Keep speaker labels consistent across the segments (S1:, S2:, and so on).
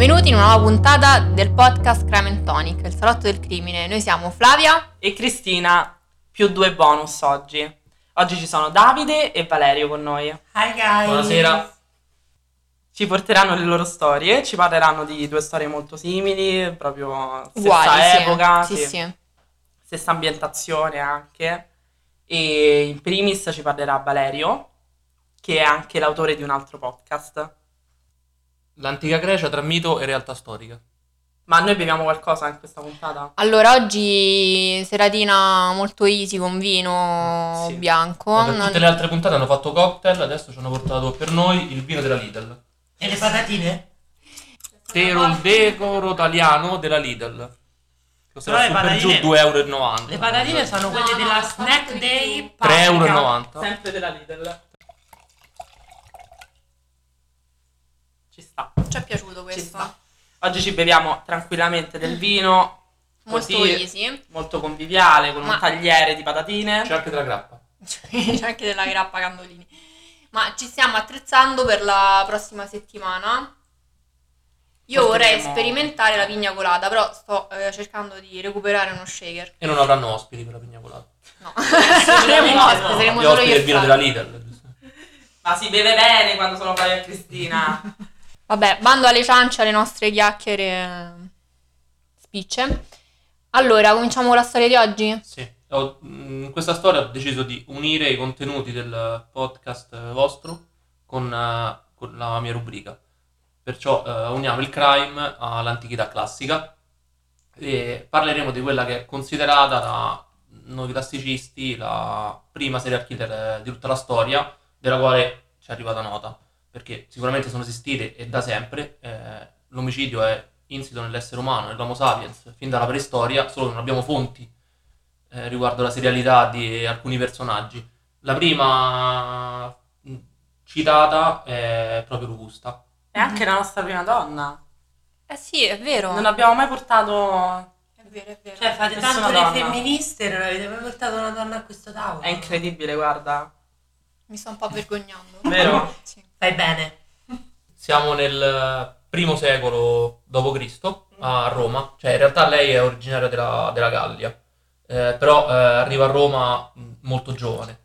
S1: benvenuti in una nuova puntata del podcast Crime and Tonic, il salotto del crimine. Noi siamo Flavia
S2: e Cristina, più due bonus oggi. Oggi ci sono Davide e Valerio con noi.
S3: Hi guys!
S4: Buonasera.
S2: Ci porteranno le loro storie, ci parleranno di due storie molto simili, proprio stessa
S1: uguali,
S2: epoca,
S1: Sì,
S2: sì,
S1: sì.
S2: stessa ambientazione anche. E in primis ci parlerà Valerio, che è anche l'autore di un altro podcast.
S4: L'antica Grecia tra mito e realtà storica.
S2: Ma noi beviamo qualcosa in questa puntata?
S1: Allora, oggi seratina molto easy con vino
S2: Sì.
S1: bianco. Non-
S4: tutte le altre puntate hanno fatto cocktail, adesso ci hanno portato per noi il vino della Lidl.
S3: E le patatine?
S4: Tero il decoro italiano della Lidl. Costerà
S3: Però le
S4: su per giù
S3: patatine-
S4: 2,90 euro.
S3: Le patatine sono quelle della snack day.
S4: 3,90 euro.
S2: Sempre della Lidl. Sta.
S1: Ci è piaciuto
S2: Ci
S1: questo.
S2: sta. Oggi ci beviamo tranquillamente del vino,
S1: Molto
S2: così,
S1: easy.
S2: molto conviviale, con
S1: Ma-
S2: un tagliere di patatine.
S4: C'è anche della grappa.
S1: C'è anche della grappa Candolini. Ma ci stiamo attrezzando per la prossima settimana. Io vorrei sperimentare la pigna colata, però sto eh, cercando di recuperare uno shaker.
S4: E non avranno ospiti per la pigna colata.
S1: No, saremo ospiti, saremo solo
S4: ospiti
S1: io
S4: del vino della Lidl.
S2: Ma si beve bene quando sono Flavia e Cristina.
S1: Vabbè, bando alle ciance, alle nostre chiacchiere eh, spicce. Allora, cominciamo con la storia di oggi?
S4: Sì. Ho- mm, In questa storia ho deciso di unire i contenuti del podcast eh, vostro con, eh, con la mia rubrica. Perciò eh, uniamo il crime all'antichità classica e parleremo di quella che è considerata da noi classicisti la prima serial killer di tutta la storia, della quale ci è arrivata nota. Perché sicuramente sono esistite e da sempre eh, l'omicidio è insito nell'essere umano, nell'Homo sapiens, fin dalla preistoria, solo che non abbiamo fonti eh, riguardo la serialità di alcuni personaggi. La prima mh, citata è proprio Robusta.
S2: È anche la nostra prima donna.
S1: Eh sì, è vero.
S2: Non abbiamo mai portato...
S1: È vero, è vero.
S3: Cioè, fate
S2: Nessuna
S3: tanto
S2: donna.
S3: le femministe non avete mai portato una donna a questo tavolo.
S2: È incredibile, guarda.
S1: Mi sto un po' vergognando.
S2: Vero?
S1: Sì.
S3: Fai bene.
S4: Siamo nel primo secolo d.C. a Roma, cioè in realtà lei è originaria della, della Gallia, eh, però eh, arriva a Roma mh, molto giovane.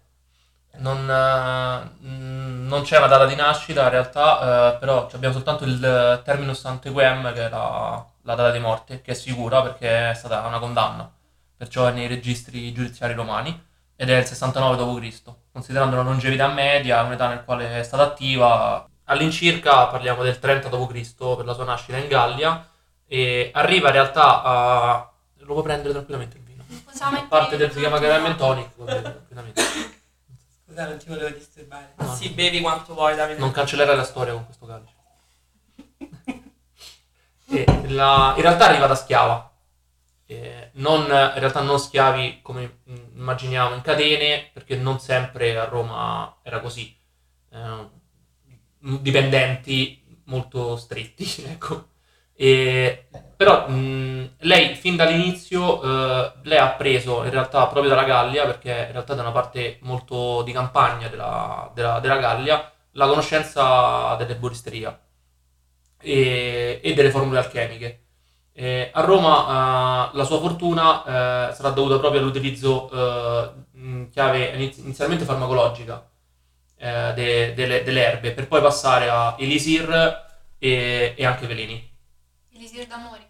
S4: Non, eh, mh, non c'è una data di nascita in realtà, eh, però abbiamo soltanto il terminus antequem, che è la, la data di morte, che è sicura perché è stata una condanna, perciò è nei registri giudiziari romani ed è il 69 d.C., considerando la longevità media, un'età nel quale è stata attiva. All'incirca parliamo del 30 d.C. per la sua nascita in Gallia e arriva in realtà a... lo puoi prendere tranquillamente il vino.
S1: Possiamo
S4: A parte del si chiama Caramel Tonic, tranquillamente.
S3: Scusa, non ti volevo disturbare.
S4: No,
S2: Sì, bevi quanto vuoi, Davide.
S4: non cancellerai la storia con questo calice. E la- in realtà arriva da schiava. Eh, non, in realtà non schiavi come mm, immaginiamo in catene, perché non sempre a Roma era così. Eh, dipendenti molto stretti, ecco. E- però mh, lei fin dall'inizio eh, lei ha preso in realtà proprio dalla Gallia, perché in realtà da una parte molto di campagna della, della- della Gallia, la conoscenza dell'erboristeria e, e delle formule alchemiche. Eh, a Roma eh, la sua fortuna eh, sarà dovuta proprio all'utilizzo eh, in chiave iniz- inizialmente farmacologica eh, de- delle, delle erbe, per poi passare a elisir e, e anche veleni.
S1: Elisir d'amore.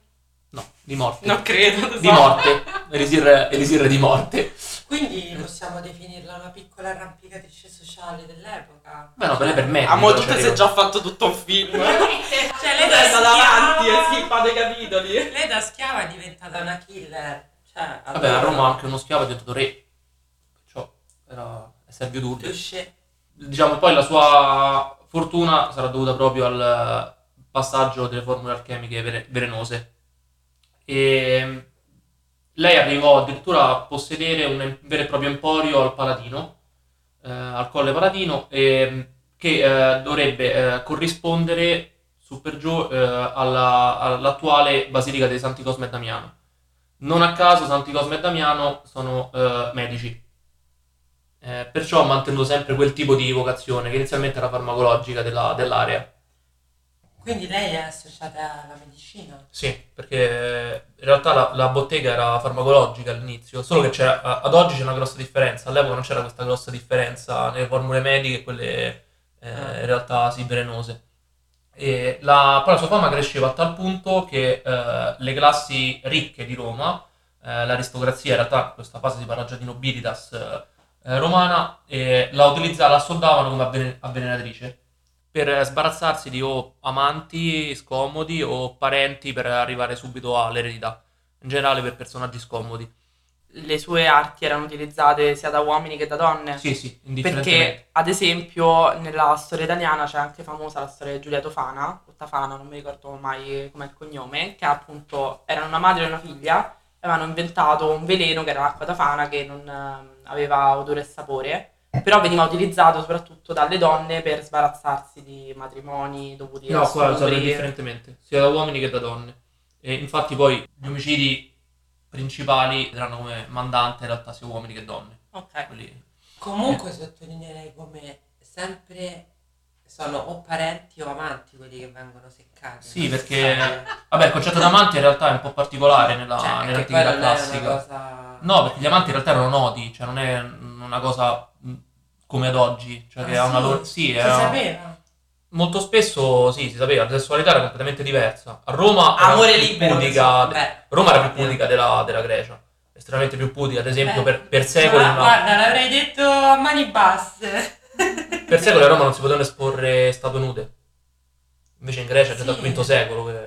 S4: No, di morte.
S2: Non credo,
S4: Di
S2: so.
S4: morte. Elisir, elisir di morte.
S3: Quindi possiamo definirla una piccola arrampicatrice sociale dell'epoca.
S4: Beh, no, per lei per me.
S2: A mo'
S4: dico,
S2: tu
S4: cioè,
S2: sei già fatto tutto un film.
S3: Cioè,
S2: Lei
S3: da
S2: è andata avanti
S3: schiava...
S2: e si fa dei capitoli.
S3: Lei da schiava è diventata una killer. Cioè,
S4: Vabbè, a Roma anche uno schiavo è diventato re. Perciò era è servitù.
S3: Touché.
S4: Diciamo, poi la sua fortuna sarà dovuta proprio al passaggio delle formule alchemiche velenose. E lei arrivò addirittura a possedere un vero e proprio emporio al Palatino, eh, al Colle Palatino, e, che eh, dovrebbe eh, corrispondere su per giù eh, alla- all'attuale Basilica dei Santi Cosme e Damiano. Non a caso Santi Cosme e Damiano sono eh, medici, perciò ha mantenuto sempre quel tipo di vocazione che inizialmente era farmacologica della- dell'area.
S3: Quindi lei è associata alla medicina?
S4: Sì, perché in realtà la, la bottega era farmacologica all'inizio, solo che c'era, a- ad oggi c'è una grossa differenza. All'epoca non c'era questa grossa differenza nelle formule mediche e quelle eh, in realtà sì velenose. E la, poi la sua fama cresceva a tal punto che eh, le classi ricche di Roma, eh, l'aristocrazia, in realtà in questa fase si parla già di nobilitas eh, romana, la utilizzavano, la assoldavano come avvelen- avvelenatrice per sbarazzarsi di o amanti scomodi o parenti per arrivare subito all'eredità, in generale per personaggi scomodi.
S2: Le sue arti erano utilizzate sia da uomini che da donne.
S4: Sì, sì.
S2: Perché, ad esempio, nella storia italiana c'è anche famosa la storia di Giulia Tofana, o Tafana, non mi ricordo mai com'è il cognome, che appunto erano una madre e una figlia e avevano inventato un veleno che era l'acqua tafana che non ehm, aveva odore e sapore, però veniva utilizzato soprattutto dalle donne per sbarazzarsi di matrimoni dovuti a
S4: No, qua è usato
S2: stupri.
S4: indifferentemente, sia da uomini che da donne. E infatti poi gli omicidi principali vedranno come mandante in realtà sia uomini che donne.
S2: Ok.
S4: Quelli-
S3: Comunque sottolineerei come sempre sono o parenti o amanti quelli che vengono seccati.
S4: Sì, perché vabbè, il concetto d'amante in realtà è un po' particolare nella,
S3: Cioè,
S4: nell'antichità
S3: quella non è una
S4: classica.
S3: cosa...
S4: No, perché gli amanti in realtà erano noti, cioè non è una cosa mh, come ad oggi, cioè che
S3: Ah,
S4: ha una loro... Sì,
S3: Si
S4: era-
S3: sapeva?
S4: Molto spesso sì, si sapeva, la sessualità era completamente diversa. A Roma era
S2: Amore
S4: più
S2: libero,
S4: pudica,
S3: Beh,
S4: Roma era più pudica della, della Grecia, estremamente più pudica, ad esempio
S3: Beh,
S4: per, per secoli,
S3: ma
S4: una-
S3: guarda, l'avrei detto a mani basse.
S4: per secoli a Roma non si potevano esporre statue nude. Invece in Grecia già
S3: Sì.
S4: dal V secolo che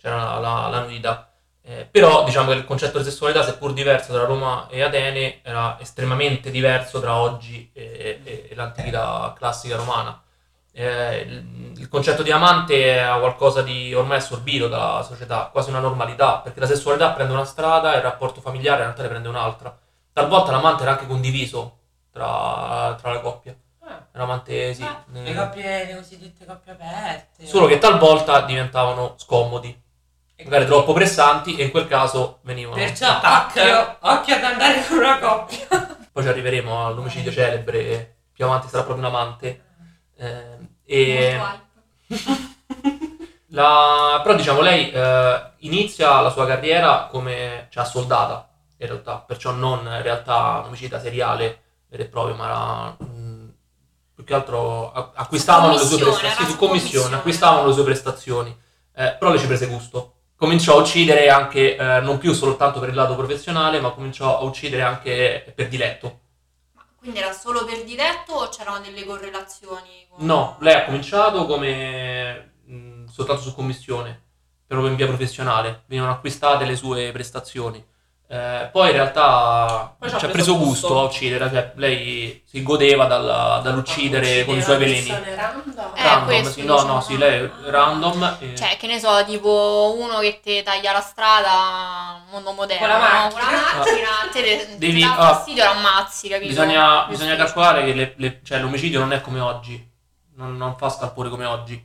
S4: c'era la, la, la nudità. Eh, però diciamo che il concetto di sessualità, seppur diverso tra Roma e Atene, era estremamente diverso tra oggi e, e- e l'antichità classica romana. Eh, il, il concetto di amante è qualcosa di ormai assorbito dalla società, quasi una normalità, perché la sessualità prende una strada e il rapporto familiare in realtà ne prende un'altra. Talvolta l'amante era anche condiviso tra, tra le coppie.
S3: Ah,
S4: Era amante, sì.
S3: le
S4: eh,
S3: coppie, le cosiddette coppie aperte.
S4: Solo che talvolta diventavano scomodi, magari troppo pressanti e in quel caso venivano.
S3: Perciò occhio, occhio ad andare con una coppia.
S4: Poi ci arriveremo all'omicidio celebre, più avanti sarà proprio un amante. Eh, e la- però diciamo lei eh, inizia la sua carriera come cioè, soldata in realtà, perciò non in realtà un omicida seriale vero e proprio, ma era, mh, più che altro acquistavano le sue prestazioni, su commissione. acquistavano le sue prestazioni, Eh, però le ci prese gusto. Cominciò a uccidere anche, eh, non più soltanto per il lato professionale, ma cominciò a uccidere anche per diletto.
S1: Quindi era solo per diletto o c'erano delle correlazioni? con-
S4: No, lei ha cominciato come mh, soltanto su commissione, proprio in via professionale, venivano acquistate le sue prestazioni. Eh, poi in realtà
S2: Poi
S4: ci ha preso gusto a uccidere, cioè lei si godeva dal- dall'uccidere con i suoi veleni.
S3: Random.
S1: Eh,
S4: Random,
S1: questo
S4: sì, no,
S1: diciamo.
S4: no, sì, lei è random. e-
S1: Cioè, che ne so, tipo uno che ti taglia la strada, mondo moderno,
S3: Con la
S1: no?
S3: macchina.
S1: Con la macchina, te te-
S4: Devi-
S1: ti dà
S4: ah,
S1: fastidio, lo ammazzi, capito?
S4: Bisogna, bisogna calcolare che le- le- cioè, l'omicidio non è come oggi, non, non fa scalpore come oggi.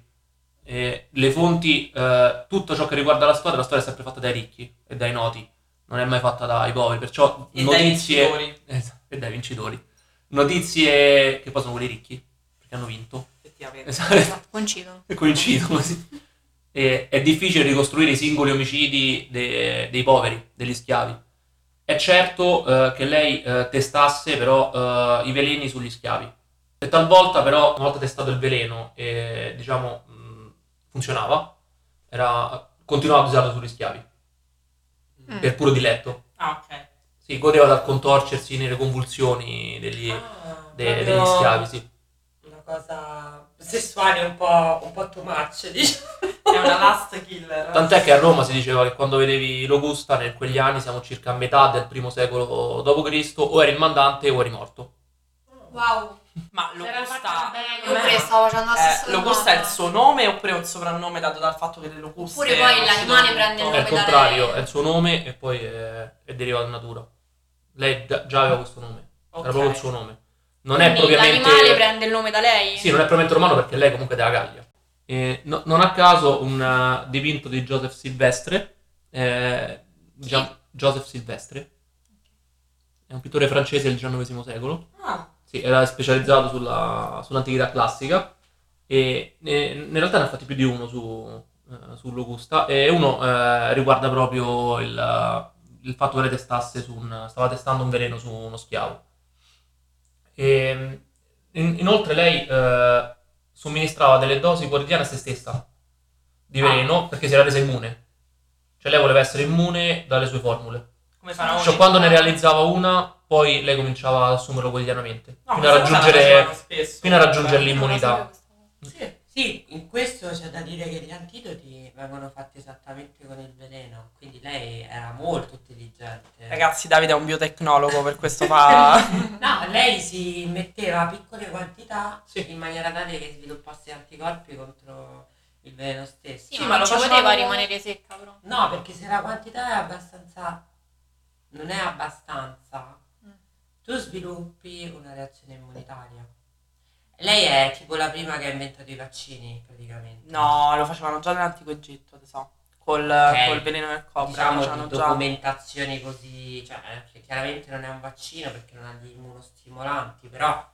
S4: E le fonti, eh, tutto ciò che riguarda la storia, la storia è sempre fatta dai ricchi e dai noti, non è mai fatta dai poveri, perciò
S2: E dai
S4: notizie
S2: vincitori,
S4: Esatto, e dai vincitori. Notizie che poi sono quelli ricchi, perché hanno vinto.
S2: effettivamente.
S4: Esatto,
S1: Esatto, coincidono.
S4: e coincidono così. E è difficile ricostruire i singoli omicidi de- dei poveri, degli schiavi. È certo eh, che lei eh, testasse però eh, i veleni sugli schiavi. E talvolta però, una volta testato il veleno e diciamo mh, funzionava, era, continuava ad usarlo sugli schiavi,
S1: Mm.
S4: per puro diletto.
S2: Ah, ok.
S4: Si godeva dal contorcersi nelle convulsioni degli,
S3: Ah,
S4: de-
S3: proprio
S4: degli schiavi, sì.
S3: Una cosa sessuale un po', un po' too much, diciamo.
S2: È una last killer.
S4: Tant'è che a Roma si diceva che quando vedevi Locusta, in quegli anni, siamo circa a metà del primo secolo d.C., o eri il mandante o eri morto.
S1: Wow.
S2: Ma Locusta...
S3: bene.
S1: Stavo facendo la stessa
S2: Eh, Locusta è il suo nome oppure è un soprannome dato dal fatto che le locuste...
S1: Oppure poi l'animale prende il
S2: sono
S4: È il
S1: nome da
S4: contrario, è il suo nome e poi è, è derivato da natura. Lei già già aveva questo nome,
S2: Ok.
S4: era proprio il suo nome. Non è
S1: Quindi
S4: propriamente...
S1: L'animale prende il nome da lei?
S4: Sì, non è propriamente romano perché lei comunque è della Gallia. E no- non a caso un eh, dipinto di Joseph Silvestre, eh, Gian- Joseph Silvestre, è un pittore francese del XIX secolo.
S3: Ah,
S4: Sì, era specializzato sulla- sull'antichità classica. E eh, in realtà ne ha fatti più di uno su, eh, su Locusta e uno eh, riguarda proprio il, il fatto che lei testasse su un, stava testando un veleno su uno schiavo. E, in- inoltre lei eh, somministrava delle dosi quotidiane a se stessa di
S2: Ah.
S4: veleno perché si era resa immune. Cioè lei voleva essere immune dalle sue formule.
S2: Come faraoni.
S4: Cioè quando ne realizzava una, poi lei cominciava ad assumerlo quotidianamente.
S2: No,
S4: fino, a raggiungere,
S2: spesso.
S4: fino a raggiungere l'immunità.
S3: Sì, sì, in questo c'è da dire che gli antidoti vengono fatti esattamente con il veleno, quindi lei era molto intelligente.
S2: Ragazzi, Davide è un biotecnologo, per questo fa...
S3: No, lei si metteva piccole quantità
S4: Sì.
S3: in maniera tale che sviluppasse anticorpi contro il veleno stesso.
S1: Sì, ma,
S2: ma lo
S1: ci poteva rimanere secca, però.
S3: No, perché se la quantità è abbastanza... non è abbastanza,
S1: Mm.
S3: tu sviluppi una reazione immunitaria. Lei è tipo la prima che ha inventato i vaccini, praticamente.
S2: No, lo facevano già nell'antico Egitto, so. Col,
S3: Ok.
S2: col veleno del cobra,
S3: diciamo di
S2: già.
S3: documentazioni così, cioè che chiaramente non è un vaccino perché non ha gli immunostimolanti, però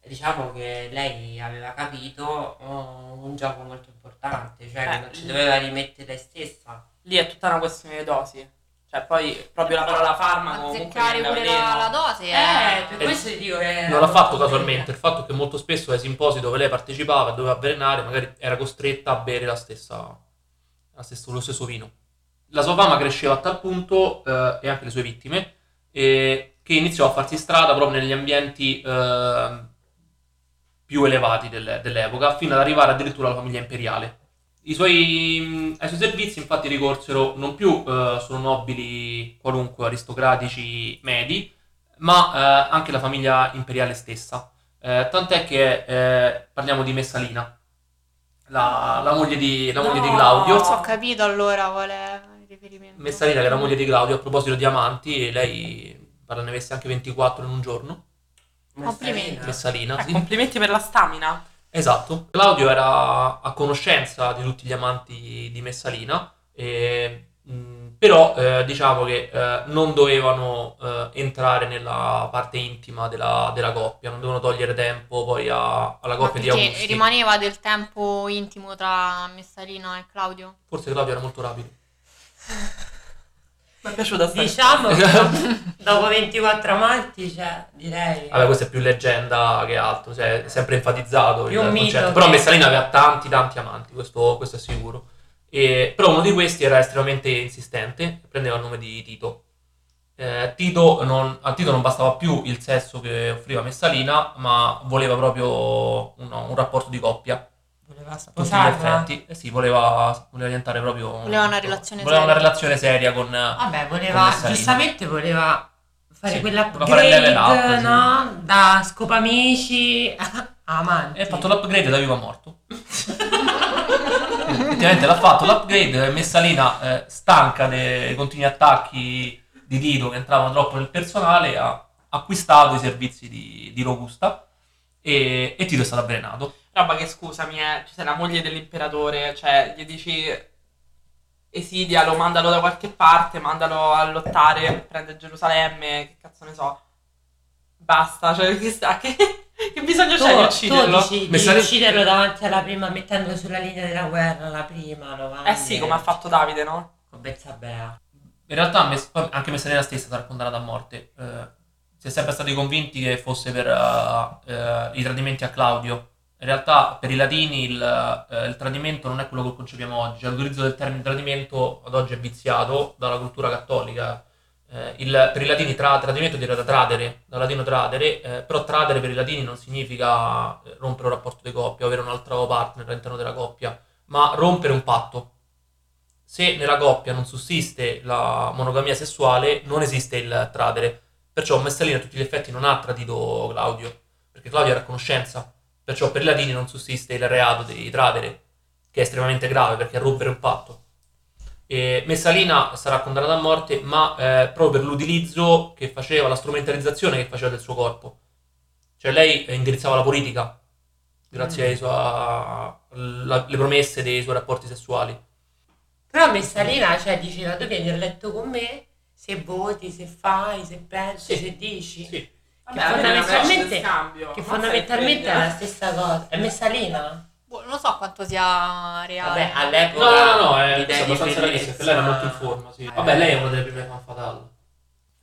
S3: diciamo che lei aveva capito oh, un gioco molto importante, cioè che
S2: Eh,
S3: non ci doveva rimettere lei stessa.
S2: Lì è tutta una questione di dosi. Cioè, poi proprio la parola farmaco comunque
S1: pure la, la dose
S3: Eh,
S4: Eh,
S3: questo ti dico che...
S4: Non l'ha fatto casualmente, il fatto che molto spesso ai simposi dove lei partecipava e doveva avvelenare, magari era costretta a bere la stessa, la stessa- lo stesso vino. La sua fama cresceva a tal punto, eh, e anche le sue vittime, eh, che iniziò a farsi strada proprio negli ambienti eh, più elevati delle- dell'epoca, fino ad arrivare addirittura alla famiglia imperiale. I suoi, ai suoi servizi infatti ricorsero non più eh, solo nobili qualunque aristocratici medi, ma eh, anche la famiglia imperiale stessa. Eh, tant'è che eh, parliamo di Messalina, la, la moglie, di, la moglie di
S3: No!
S4: Claudio.
S1: Non so, ho capito allora qual è il riferimento.
S4: Messalina, che era moglie di Claudio, a proposito di amanti, lei parla ne avesse anche 24 in un giorno.
S1: Complimenti.
S4: Messalina,
S2: Eh,
S4: sì.
S2: complimenti per la stamina.
S4: Esatto. Claudio era a conoscenza di tutti gli amanti di Messalina, e, mh, però eh, diciamo che eh, non dovevano eh, entrare nella parte intima della, della coppia, non dovevano togliere tempo poi a- alla coppia di
S1: perché
S4: Augusti.
S1: rimaneva del tempo intimo tra Messalina e Claudio?
S4: Forse Claudio era molto rapido.
S2: Mi è piaciuta sta
S3: Diciamo che dopo 24 amanti, cioè, direi...
S4: Vabbè, questa è più leggenda che altro, cioè, è sempre enfatizzato
S3: Più
S4: il
S3: un
S4: concetto.
S3: che-
S4: Però Messalina aveva tanti, tanti amanti, questo, questo è sicuro. E- però uno di questi era estremamente insistente, prendeva il nome di Tito. Eh, Tito non- a Tito non bastava più il sesso che offriva Messalina, ma voleva proprio uno- un rapporto di coppia.
S3: Voleva sposarla.
S4: effetti. Eh sì, voleva, voleva diventare proprio...
S1: Voleva una relazione
S4: voleva una
S1: seria.
S4: relazione seria con...
S3: Vabbè,
S4: Con
S3: voleva,
S4: Messalina.
S3: giustamente voleva fare
S4: Sì,
S3: quella
S4: level up, sì.
S3: no? Da scopamici a amanti.
S4: E ha fatto l'upgrade da vivo a morto. Effettivamente l'ha fatto l'upgrade. Messalina, eh, stanca dei continui attacchi di Tito che entravano troppo nel personale, ha acquistato i servizi di, di Robusta e, e Tito è stato avvelenato.
S2: Roba che scusami, eh, ci sei la moglie dell'imperatore, cioè gli dici esidialo, mandalo da qualche parte, mandalo a lottare, prende Gerusalemme, che cazzo ne so. Basta, cioè che, sta, che, che bisogno
S3: Tu,
S2: c'è di
S3: tu
S2: ucciderlo?
S3: dici di
S4: Messalina-
S3: ucciderlo davanti alla prima, mettendolo sulla linea della guerra, la prima, lo
S2: Eh sì, come ha fatto Davide, no?
S3: Con Bezzabea.
S4: In realtà anche Messalina stessa sarà condannata a morte. Eh, si è sempre stati convinti che fosse per eh, eh, i tradimenti a Claudio. In realtà per i latini il, eh, il tradimento non è quello che concepiamo oggi. L'utilizzo del termine tradimento ad oggi è viziato dalla cultura cattolica. Eh, il- per i latini tra, tradimento deriva da tradere, dal latino tradere, eh, però tradere per i latini non significa eh, rompere un rapporto di coppia, avere un altro partner all'interno della coppia, ma rompere un patto. Se nella coppia non sussiste la monogamia sessuale, non esiste il tradere. Perciò Messalina a tutti gli effetti non ha tradito Claudio, perché Claudio era a conoscenza. Perciò per i latini non sussiste il reato di tradere, che è estremamente grave perché è rompere un patto. E Messalina sarà condannata a morte, ma eh, proprio per l'utilizzo che faceva, la strumentalizzazione che faceva del suo corpo. Cioè lei indirizzava la politica grazie
S3: Mm.
S4: ai suoi, alle promesse dei suoi rapporti sessuali.
S3: Però Messalina, cioè, diceva tu vieni a letto con me, se voti, se fai, se pensi,
S4: Sì.
S3: se dici.
S4: Sì.
S2: Vabbè, alla fine è una
S1: Boh, non lo so quanto sia reale.
S3: Vabbè, all'epoca
S4: No, no, no, è è abbastanza realista, perché lei era molto in forma, sì. Vabbè, lei è una delle prime fan fatale.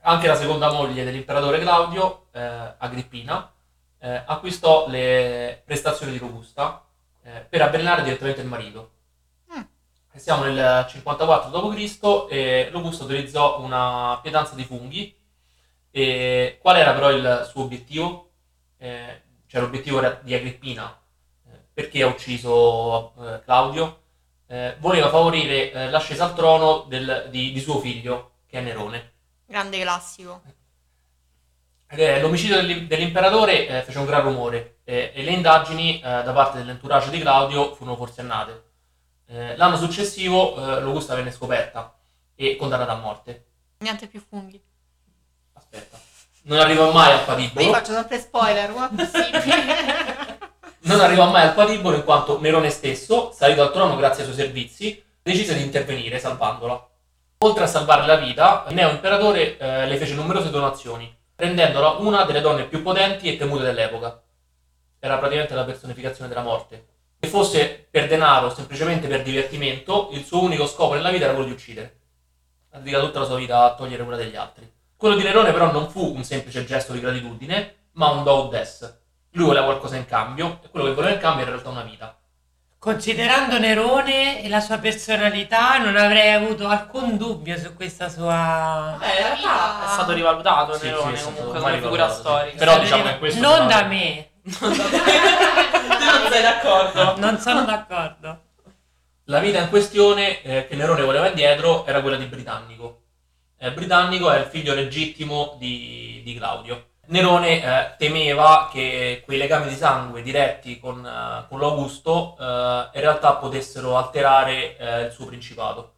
S4: Anche la seconda moglie dell'imperatore Claudio, eh, Agrippina, eh, acquistò le prestazioni di Robusta eh, per avvelenare direttamente il marito.
S1: Mm.
S4: E Siamo nel 54 d.C. e Robusta utilizzò una pietanza di funghi. E qual era però il suo obiettivo? Eh, cioè l'obiettivo era di Agrippina. Eh, perché ha ucciso eh, Claudio? Eh, voleva favorire eh, l'ascesa al trono del- di, di suo figlio, che è Nerone.
S1: Grande classico.
S4: L'omicidio dell'im- dell'imperatore eh, fece un gran rumore e le indagini da parte dell'entourage di Claudio furono forsennate. L'anno successivo l'Augusta venne scoperta e condannata a morte.
S1: Niente più funghi.
S4: Non arrivò mai al
S1: Io
S4: patibolo.
S1: faccio sempre spoiler, è possibile?
S4: Non arrivò mai al patibolo in quanto Nerone stesso, salito al trono grazie ai suoi servizi, decise di intervenire salvandola. Oltre a salvare la vita, il neo imperatore eh, le fece numerose donazioni, rendendola una delle donne più potenti e temute dell'epoca. Era praticamente la personificazione della morte. Se fosse per denaro o semplicemente per divertimento, il suo unico scopo nella vita era quello di uccidere. Ha dedicato tutta la sua vita a togliere quella degli altri. Quello di Nerone però non fu un semplice gesto di gratitudine, ma un do des. Lui voleva qualcosa in cambio e quello che voleva in cambio era in realtà una vita.
S3: Considerando Nerone e la sua personalità, non avrei avuto alcun dubbio su questa sua.
S2: Beh, in realtà è stato rivalutato
S4: Sì,
S2: Nerone
S4: sì,
S2: comunque come figura
S4: sì.
S2: storica.
S4: Però diciamo che questo
S3: Non da me,
S2: tu non sei d'accordo?
S3: non sono d'accordo.
S4: La vita in questione eh, che Nerone voleva indietro era quella di Britannico. Eh, Britannico è il figlio legittimo di, di Claudio. Nerone eh, temeva che quei legami di sangue diretti con, eh, con l'Augusto eh, in realtà potessero alterare eh, il suo principato.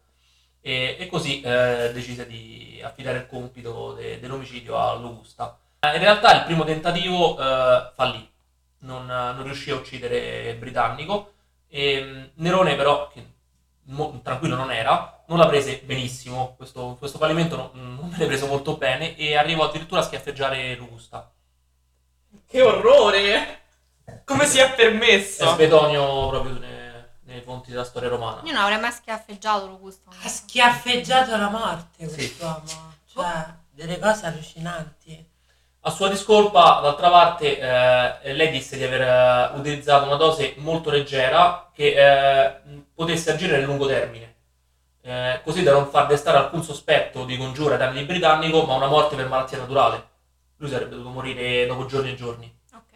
S4: E, e così eh, decise di affidare il compito de- dell'omicidio all'Augusta. In realtà il primo tentativo fallì, non, non riuscì a uccidere Britannico. E mh, Nerone però, che mo- tranquillo non era, non la prese benissimo, questo, questo fallimento non, non me l'ha preso molto bene e arrivò addirittura a schiaffeggiare Lugusta.
S2: Che orrore! Come si è
S4: È
S2: permesso?
S4: Svetonio proprio ne- nei fonti della storia romana.
S1: Io non avrei mai schiaffeggiato Locusto.
S3: Ha schiaffeggiato la morte
S4: Sì.
S3: quest'uomo. Cioè, delle cose allucinanti.
S4: A sua discolpa, d'altra parte, eh, lei disse di aver eh, utilizzato una dose molto leggera che eh, potesse agire nel lungo termine, eh, così da non far destare alcun sospetto di congiura ai danni Britannico, ma una morte per malattia naturale. Lui sarebbe dovuto morire dopo giorni e giorni,
S1: Ok.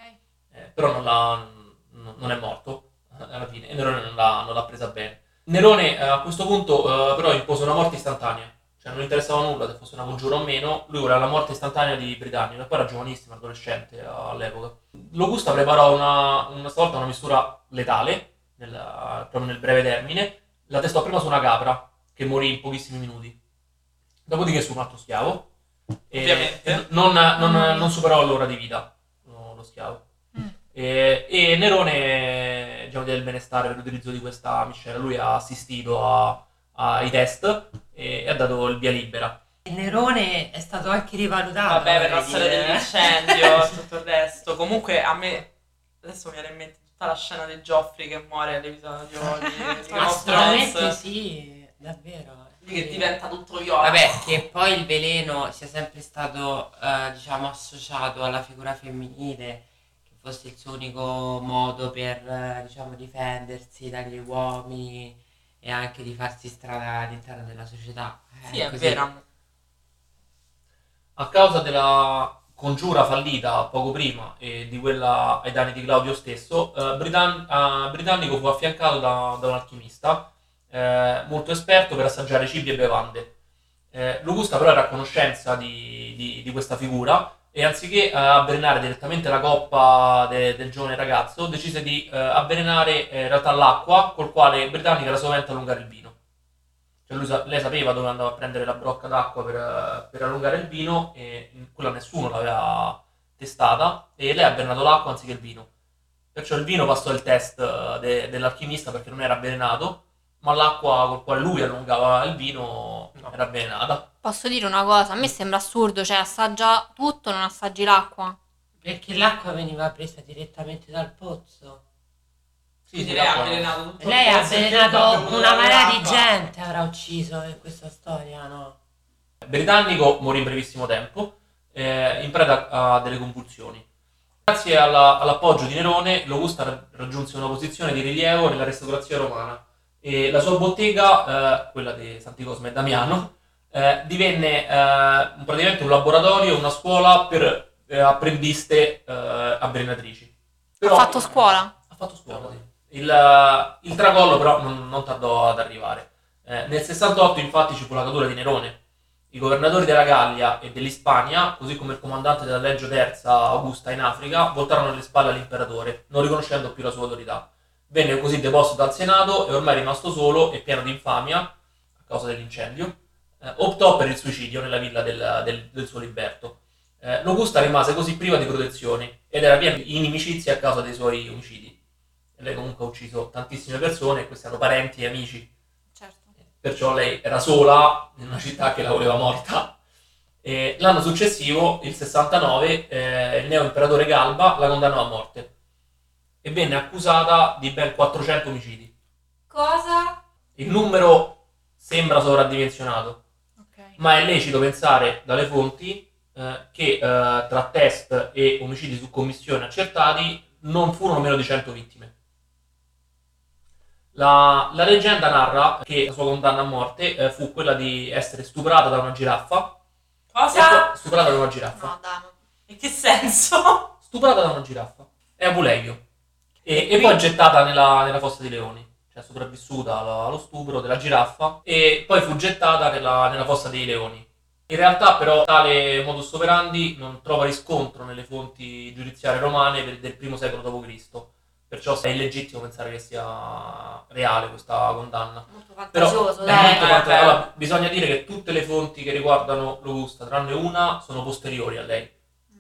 S4: eh, però non, l'ha- non- non è morto eh, alla fine e Nerone non l'ha, non l'ha presa bene. Nerone a questo punto però impose una morte istantanea, cioè non interessava nulla se fosse una congiura o meno, lui voleva la morte istantanea di Britannico e poi era giovanissimo, adolescente all'epoca. L'Augusta preparò una, una stavolta una mistura letale, nella- proprio nel breve termine, la testò prima su una capra che morì in pochissimi minuti, dopodiché su un altro schiavo e,
S2: Ovviamente.
S4: e non, non-
S1: Mm.
S4: non superò l'ora di vita lo, schiavo.
S1: Mm.
S4: E, e Nerone diciamo, il benestare per l'utilizzo di questa miscela, lui ha assistito a- ai test e, e ha dato il via libera.
S3: E Nerone è stato anche rivalutato.
S2: Vabbè, per la storia dell'incendio e tutto il resto. Comunque, a me adesso mi viene in mente tutta la scena di Geoffrey che muore all'episodio di
S3: Assolutamente sì, davvero.
S2: Che diventa tutto viola.
S3: Vabbè, che poi il veleno sia sempre stato, eh, diciamo, associato alla figura femminile, che fosse il suo unico modo per, eh, diciamo, difendersi dagli uomini e anche di farsi strada all'interno della società. Eh,
S2: Sì, è
S3: così.
S2: vero.
S4: A causa della congiura fallita poco prima e di quella ai danni di Claudio stesso, eh, Britan- eh, Britannico fu affiancato da, da un alchimista eh, molto esperto per assaggiare cibi e bevande. Eh, Locusta però era a conoscenza di, di- di questa figura e anziché eh, avvelenare direttamente la coppa de- del giovane ragazzo, decise di eh, avvelenare eh, in realtà l'acqua col quale Britannico era sovente allungare il vino. Cioè lui lei sapeva dove andava a prendere la brocca d'acqua per, per allungare il vino e mh, quella nessuno l'aveva testata e lei ha avvelenato l'acqua anziché il vino. Perciò il vino passò il test de- dell'alchimista perché non era avvelenato, ma l'acqua col quale lui allungava il vino
S2: No.
S4: era avvelenata.
S1: Posso dire una cosa? A me sembra assurdo, cioè assaggia tutto, non assaggi l'acqua.
S3: Perché l'acqua veniva presa direttamente dal pozzo.
S2: Quindi
S4: sì,
S2: lei ha avvelenato tutto
S3: Lei ha avvelenato una marea di gente, avrà ucciso in questa storia, no?
S4: britannico morì in brevissimo tempo, eh, in preda a delle convulsioni. Grazie alla- all'appoggio di Nerone, Locusta ra- raggiunse una posizione di rilievo nella restaurazione romana e la sua bottega, eh, quella di Santi Cosme e Damiano, eh, divenne eh, praticamente un laboratorio, una scuola per eh, apprendiste eh, avvelenatrici.
S1: Ha fatto scuola?
S4: Ha fatto scuola, sì. Il, il tracollo però non, non tardò ad arrivare. Nel 68 infatti ci fu la caduta di Nerone. I governatori della Gallia e dell'Ispania, così come il comandante della Legge Terza Augusta in Africa, voltarono le spalle all'imperatore, non riconoscendo più la sua autorità. Venne così deposto dal Senato e ormai rimasto solo e pieno di infamia, a causa dell'incendio, eh, optò per il suicidio nella villa del, del- del suo liberto. Eh, Locusta rimase così priva di protezione ed era piena di inimicizia a causa dei suoi omicidi. E lei comunque ha ucciso tantissime persone, questi erano parenti e amici,
S1: Certo.
S4: perciò lei era sola in una città che la voleva morta. E l'anno successivo, il 69, eh, il neo imperatore Galba la condannò a morte e venne accusata di ben 400 omicidi.
S1: Cosa?
S4: Il numero sembra sovradimensionato,
S1: Ok.
S4: ma è lecito pensare dalle fonti eh, che eh, tra test e omicidi su commissione accertati non furono meno di 100 vittime. La, la leggenda narra che la sua condanna a morte eh, fu quella di essere stuprata da una giraffa.
S2: Cosa?
S4: E- Stuprata da una giraffa.
S1: No, ma-
S2: In che senso?
S4: Stuprata da una giraffa. È Apuleio. E, e poi gettata nella, nella fossa di leoni. Cioè sopravvissuta allo, stupro della giraffa. E poi fu gettata nella, nella fossa dei leoni. In realtà però tale modus operandi non trova riscontro nelle fonti giudiziarie romane del, del primo secolo d.C. Perciò è illegittimo pensare che sia reale questa condanna.
S1: Molto
S4: Però
S1: fantasioso,
S4: è
S1: dai.
S4: molto
S2: eh, eh.
S4: allora, bisogna dire che tutte le fonti che riguardano Locusta, tranne una, sono posteriori a lei.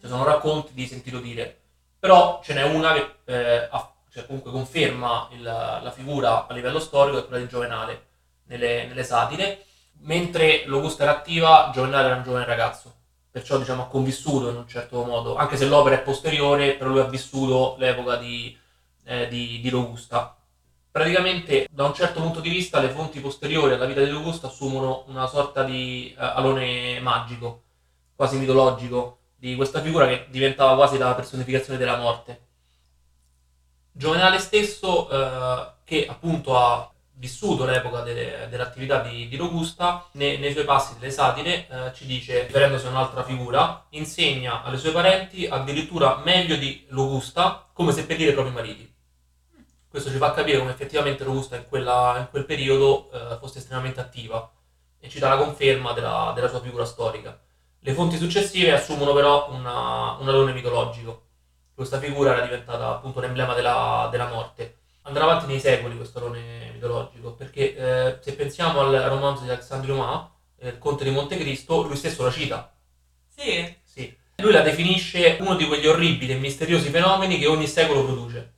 S4: Cioè sono racconti di sentito dire. Però ce n'è una che eh, ha- cioè, comunque conferma il- la figura a livello storico, è quella di Giovenale nelle, nelle satire. Mentre Locusta era attiva, Giovenale era un giovane ragazzo. Perciò diciamo ha convissuto in un certo modo, anche se l'opera è posteriore, però lui ha vissuto l'epoca di, eh, di, di Locusta. Praticamente, da un certo punto di vista, le fonti posteriori alla vita di Locusta assumono una sorta di eh, alone magico, quasi mitologico, di questa figura che diventava quasi la personificazione della morte. Giovenale stesso, eh, che appunto ha vissuto l'epoca delle- dell'attività di, di Locusta, ne- nei suoi passi delle satire eh, ci dice, riferendosi a un'altra figura, insegna alle sue parenti addirittura meglio di Locusta come seppellire i propri mariti. Questo ci fa capire come effettivamente Locusta in, quella- in quel periodo eh, fosse estremamente attiva e ci dà la conferma della, della sua figura storica. Le fonti successive assumono però una- un alone mitologico. Questa figura era diventata appunto l'emblema della, della morte. Andrà avanti nei secoli questo alone mitologico, perché eh, se pensiamo al romanzo di Alexandre Dumas, eh, Il Conte di Montecristo, lui stesso la cita.
S2: Sì.
S4: Sì. Lui la definisce uno di quegli orribili e misteriosi fenomeni che ogni secolo produce.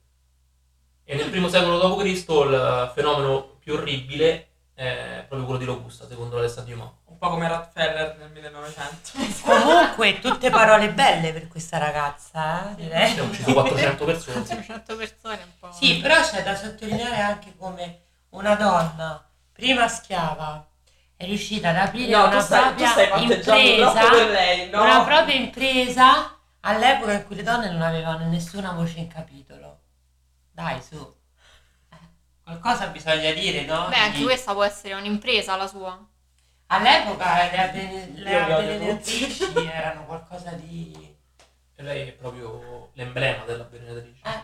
S4: E nel primo secolo d.C. il fenomeno più orribile è proprio quello di Locusta, secondo Alessandro Dumas.
S2: Un po' come Rockefeller nel 1900.
S3: Comunque, tutte parole belle per questa ragazza, eh, direi.
S4: Ha ucciso 400 persone.
S1: 400 persone un po'.
S3: Sì, però c'è da sottolineare anche come una donna, prima schiava, è riuscita ad aprire
S2: No,
S3: una
S2: stai, tu
S3: propria impresa,
S2: lei, no?
S3: una propria impresa all'epoca in cui le donne non avevano nessuna voce in capitolo. Dai, su. Qualcosa bisogna dire, no?
S1: Beh, anche questa può essere un'impresa la sua.
S3: All'epoca le, avve- le
S2: Io vi odio
S3: avvelenatrici erano qualcosa di...
S4: E lei è proprio l'emblema della benedatrice.
S3: Eh.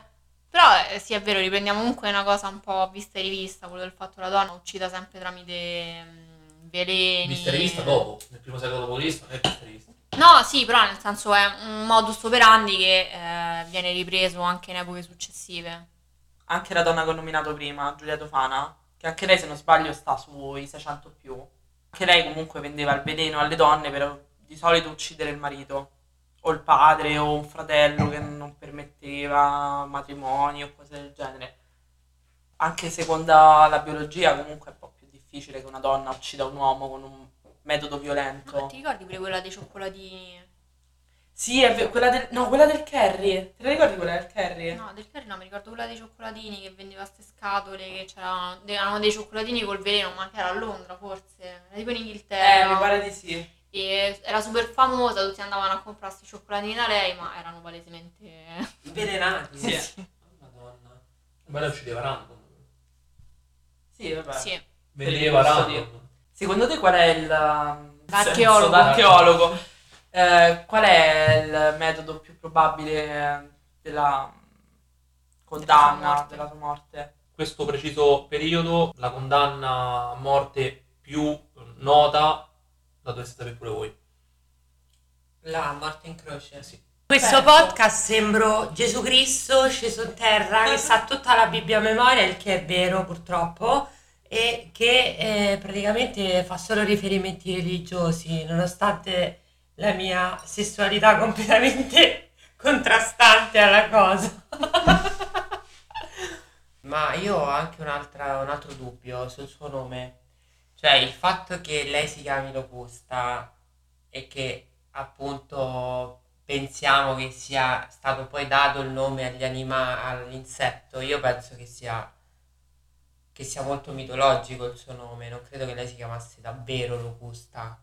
S1: Però eh, sì, è vero, riprendiamo comunque una cosa un po' vista e rivista, quello del fatto che la donna uccida sempre tramite mm, veleni.
S4: Vista e rivista dopo, nel primo secolo d.C. non è vista e rivista.
S1: No, sì, però nel senso è un modus operandi che eh, viene ripreso anche in epoche successive.
S2: Anche la donna che ho nominato prima, Giulia Tofana, che anche lei se non sbaglio sta sui 600 più. Anche lei comunque vendeva il veleno alle donne per di solito uccidere il marito. O il padre o un fratello che non permetteva matrimoni o cose del genere. Anche secondo la biologia comunque è un po' più difficile che una donna uccida un uomo con un metodo
S1: Ma
S2: violento.
S1: ti ricordi pure quella dei cioccolatini?
S2: Sì, è vero, quella del... No, quella del curry. Te la ricordi quella del curry?
S1: No, del curry no, mi ricordo quella dei cioccolatini che vendeva queste scatole, che c'erano, erano dei cioccolatini col veleno, ma che era a Londra forse, era tipo in
S2: Eh,
S1: Inghilterra.
S2: mi pare di sì.
S1: E era super famosa, tutti andavano a comprare questi cioccolatini da lei, ma erano palesemente...
S5: Avvelenati.
S2: Sì.
S5: Madonna.
S4: Ma lei uccideva random.
S2: Sì, vabbè.
S1: Sì.
S4: Vendeva
S2: posso
S4: random.
S2: Secondo te qual è il... um,
S1: L'archeologo.
S2: Eh, qual è il metodo più probabile della condanna della sua morte?
S4: questo preciso periodo, la condanna a morte più nota la dovreste sapere pure voi.
S5: La morte in croce.
S4: Sì.
S3: Questo
S2: Certo.
S3: podcast sembro Gesù Cristo sceso in terra che sa tutta la Bibbia a memoria, il che è vero purtroppo, e che eh, praticamente fa solo riferimenti religiosi, nonostante la mia sessualità completamente contrastante alla cosa.
S5: Ma io ho anche un altro dubbio sul suo nome. Cioè, il fatto che lei si chiami Locusta e che appunto pensiamo che sia stato poi dato il nome agli anima- all'insetto, io penso che sia, che sia molto mitologico il suo nome. Non credo che lei si chiamasse davvero Locusta.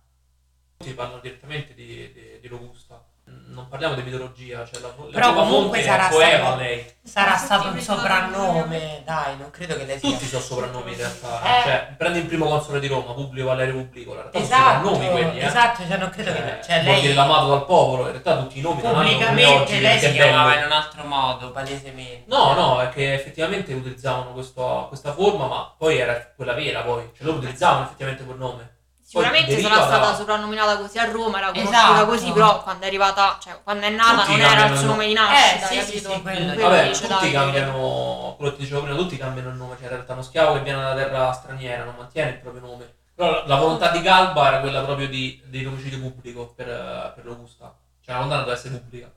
S4: Si parlano direttamente di, di, di Robusta. Non parliamo di mitologia, cioè la, la
S3: Però comunque sarà stato-
S4: lei.
S3: Sarà stato un soprannome.
S5: Dai, non credo che lei si
S4: Tutti sono soprannomi in realtà.
S3: Eh.
S4: Cioè, prendi il primo console di Roma, Publio Valerio Publico, in realtà sono
S3: Esatto,
S4: soprannomi quelli, eh.
S3: esatto, cioè non credo
S4: Cioè,
S3: che... Cioè,
S4: vuol dire
S3: lei...
S4: l'amato dal popolo, in realtà tutti i nomi non hanno come
S3: Pubblicamente
S4: oggi,
S3: lei
S4: che
S5: si
S4: bello.
S5: chiamava in un altro modo, palesemente.
S4: No, no, è che effettivamente utilizzavano questo- questa forma, ma poi era quella vera poi. Cioè loro utilizzavano effettivamente quel nome.
S1: Sicuramente sarà stata soprannominata così a Roma, era conosciuta
S3: Esatto.
S1: così, però quando è arrivata, cioè quando è nata
S4: Tutti
S1: non era il suo nome di nascita,
S3: Eh, sì,
S1: capito?
S3: sì, sì, quello-
S4: Vabbè,
S1: dice,
S4: tutti
S1: dai,
S4: cambiano, quello che ti dicevo prima, tutti cambiano il nome, cioè in realtà uno schiavo che viene da terra straniera non mantiene il proprio nome. Però la, volontà di Galba era quella proprio di, di omicidio pubblico per, per Robusta. Cioè la condanna doveva essere pubblica.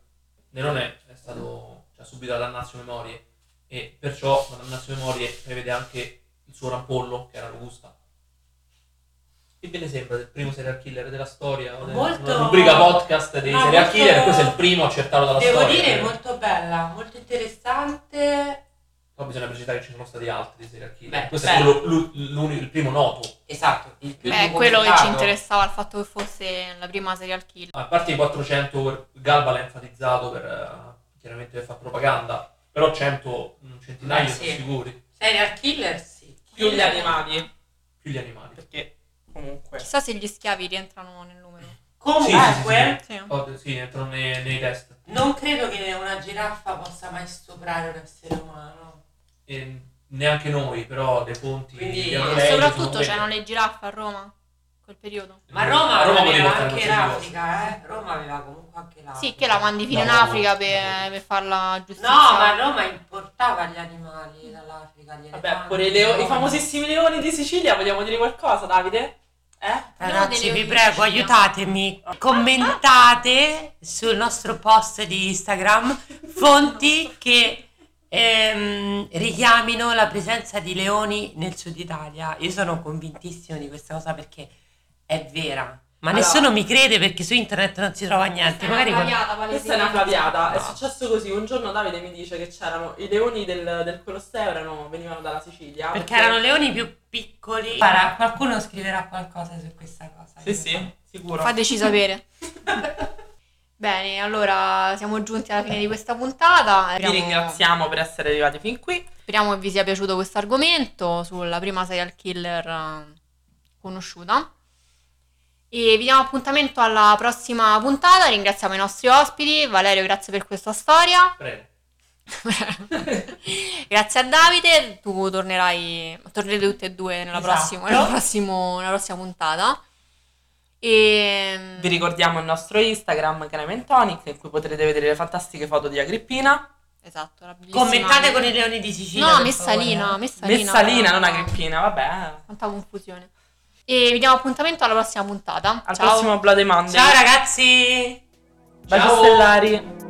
S4: Nerone è stato, cioè, ha subito la damnazio memorie e perciò la damnazio memorie prevede anche il suo rampollo, che era Robusta. Che ne sembra del primo serial killer della storia? O del-
S3: Molto-
S4: rubrica podcast dei
S3: No,
S4: serial
S3: molto-
S4: killer, questo è il primo accertato dalla
S3: Devo
S4: storia.
S3: dire molto bella, molto interessante.
S4: Poi bisogna precisare che ci sono stati altri di serial killer.
S5: Beh,
S4: Questo
S5: beh.
S4: è l'unico, il primo noto.
S5: Esatto, il più
S1: Beh, quello che ci interessava il fatto che fosse la prima serial killer.
S4: A parte i 400, Galba l'ha enfatizzato per eh, chiaramente per fare propaganda, però 100, un centinaio
S5: Beh,
S4: sono
S5: sì.
S4: sicuri.
S5: Serial killer, sì.
S2: Più gli animali.
S4: Più gli animali.
S2: Perché comunque...
S1: Chissà se gli schiavi rientrano nel numero.
S3: Comunque,
S1: Sì.
S4: Oh, sì, entrano nei, nei test.
S3: non credo che una giraffa possa mai stuprare un essere umano.
S4: E neanche noi, però le fonti
S5: Quindi-
S4: di
S5: E
S1: soprattutto c'erano le giraffe a Roma, quel periodo.
S3: Ma Roma,
S4: A Roma
S3: aveva anche l'Africa, eh? Roma aveva comunque anche l'Africa.
S1: Sì, che la mandi fino in Africa per,
S4: no.
S1: per farla giustizia.
S3: No, ma Roma importava gli animali dall'Africa. Gli
S2: Vabbè, pure i, leo- i famosissimi leoni di Sicilia, vogliamo dire qualcosa, Davide? Eh?
S3: Ragazzi, vi prego, aiutatemi. Commentate sul nostro post di Instagram fonti che ehm, richiamino la presenza di leoni nel sud Italia. Io sono convintissimo di questa cosa perché è vera. Ma
S2: Allora-
S3: nessuno mi crede perché su internet non si trova niente. Magari quando-
S2: Questa è una flaviata. È
S3: No.
S2: successo così. Un giorno Davide mi dice che c'erano i leoni del, del Colosseo, erano- venivano dalla Sicilia.
S3: perché erano leoni più piccoli. Guarda, qualcuno scriverà qualcosa su questa cosa.
S2: Sì, sì, sicuro.
S1: Fateci sapere. Bene, allora siamo giunti alla fine di questa puntata.
S2: Vi
S1: Speriamo-
S2: ringraziamo per essere arrivati fin qui.
S1: Speriamo che vi sia piaciuto questo argomento sulla prima serial killer eh, conosciuta. E vi diamo appuntamento alla prossima puntata. Ringraziamo i nostri ospiti. Valerio, grazie per questa storia.
S4: Prego.
S1: grazie a Davide. Tu tornerai, tornerete tutte e due nella,
S3: Esatto.
S1: prossima, nella prossimo- nella prossima puntata. E
S2: Vi ricordiamo il nostro Instagram, Crime Tonic, in cui potrete vedere le fantastiche foto di Agrippina.
S1: Esatto,
S3: Commentate con i leoni di Sicilia.
S1: No, Messalina. Messalina.
S2: Messalina, non
S1: No.
S2: Agrippina, vabbè.
S1: Quanta confusione. E vi diamo appuntamento alla prossima puntata.
S2: Al
S1: Ciao.
S2: prossimo Bloody Monday.
S3: Ciao ragazzi!
S2: Baci
S4: Ciao.
S2: stellari.